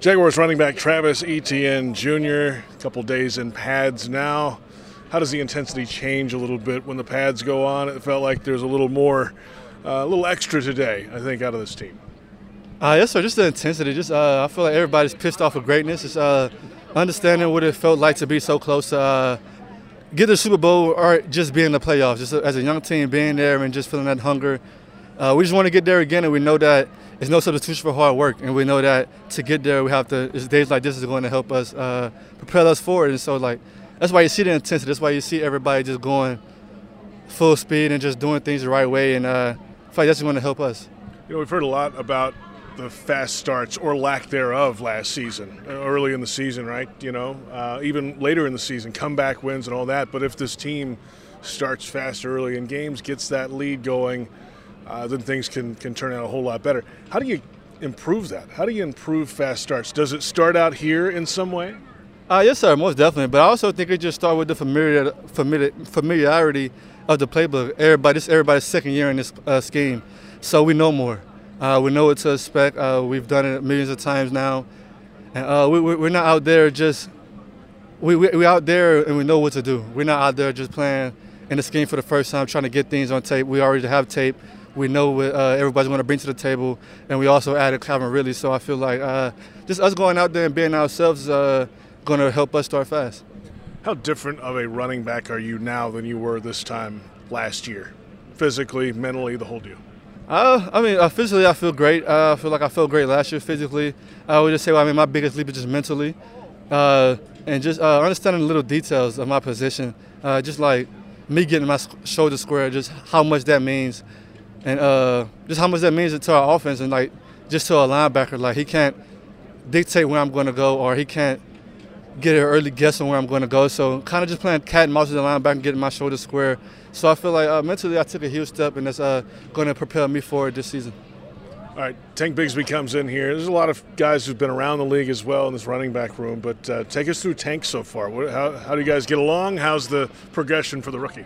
Jaguars running back Travis Etienne Jr. A couple days in pads now. How does the intensity change a little bit when the pads go on? It felt like there's a little more, uh, a little extra today. I think out of this team. Uh, yes, sir. Just the intensity. Just uh, I feel like everybody's pissed off of greatness. It's uh, understanding what it felt like to be so close to uh, get the Super Bowl or just being in the playoffs. Just as a young team, being there and just feeling that hunger. Uh, we just want to get there again, and we know that it's no substitution for hard work, and we know that to get there, we have to. Days like this is going to help us uh, propel us forward, and so like that's why you see the intensity. That's why you see everybody just going full speed and just doing things the right way, and uh, I feel like that's going to help us. You know, we've heard a lot about the fast starts or lack thereof last season, early in the season, right? You know, uh, even later in the season, comeback wins and all that. But if this team starts fast early in games, gets that lead going uh, then things can, can turn out a whole lot better. How do you improve that? How do you improve fast starts? Does it start out here in some way? Uh, yes, sir, most definitely. But I also think it just starts with the familiar, familiar, familiarity of the playbook. Everybody, this everybody's second year in this uh, scheme, so we know more. Uh, we know what to expect. Uh, we've done it millions of times now, and uh, we, we're not out there just we we we out there and we know what to do. We're not out there just playing in the scheme for the first time, trying to get things on tape. We already have tape we know what uh, everybody's going to bring to the table, and we also added Calvin Ridley. So I feel like uh, just us going out there and being ourselves is uh, going to help us start fast. How different of a running back are you now than you were this time last year, physically, mentally, the whole deal? Uh, I mean, uh, physically, I feel great. Uh, I feel like I felt great last year physically. I would just say, well, I mean, my biggest leap is just mentally, uh, and just uh, understanding the little details of my position. Uh, just like me getting my shoulder square, just how much that means and uh, just how much that means to our offense and like just to a linebacker. Like he can't dictate where I'm going to go or he can't get an early guess on where I'm going to go. So kind of just playing cat and mouse with the linebacker and getting my shoulder square. So I feel like uh, mentally I took a huge step and that's uh, going to propel me forward this season. All right, Tank Bigsby comes in here. There's a lot of guys who've been around the league as well in this running back room, but uh, take us through Tank so far. What, how, how do you guys get along? How's the progression for the rookie?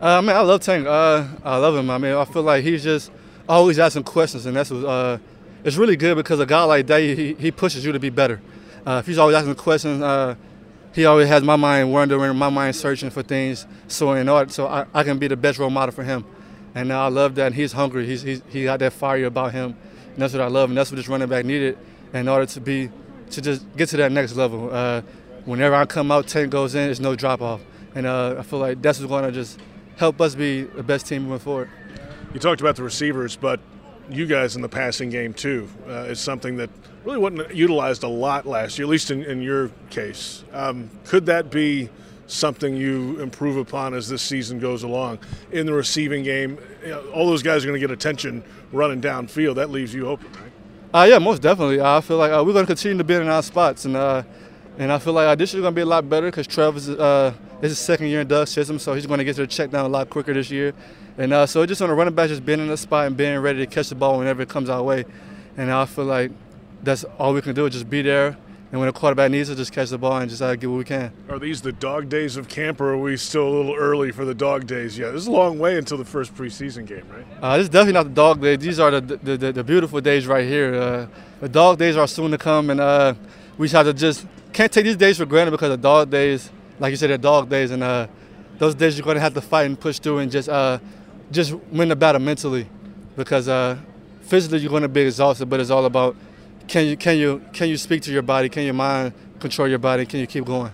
Uh, I mean, I love Tank. Uh, I love him. I mean, I feel like he's just always asking questions, and that's what, uh, it's really good because a guy like that, he, he pushes you to be better. Uh, if he's always asking questions, uh, he always has my mind wondering, my mind searching for things. So in order, so I, I can be the best role model for him. And I love that. And he's hungry. He's, he's he got that fire about him, and that's what I love. And that's what this running back needed in order to be to just get to that next level. Uh, whenever I come out, Tank goes in, it's no drop off. And I feel like that's what's going to just help us be the best team moving forward. You talked about the receivers, but you guys in the passing game too uh, is something that really wasn't utilized a lot last year, at least in, in your case. Um, could that be something you improve upon as this season goes along in the receiving game? You know, all those guys are going to get attention running downfield. That leaves you open, right? Uh, yeah, most definitely. I feel like uh, we're going to continue to be in our spots, and uh, and I feel like uh, this is going to be a lot better because Trevor uh, this is second year in Doug's system, so he's going to get to the check down a lot quicker this year. And uh, so just on the running back, just being in the spot and being ready to catch the ball whenever it comes our way. And I feel like that's all we can do is just be there. And when a quarterback needs to just catch the ball and just uh, get what we can. Are these the dog days of camp, or are we still a little early for the dog days yet? This is a long way until the first preseason game, right? Uh, this is definitely not the dog days. These are the the, the, the beautiful days right here. Uh, the dog days are soon to come, and uh, we just have to just can't take these days for granted because the dog days like you said, they're dog days, and uh, those days you're going to have to fight and push through and just uh, just win the battle mentally, because uh, physically you're going to be exhausted, but it's all about can you can you can you speak to your body, can your mind control your body, can you keep going.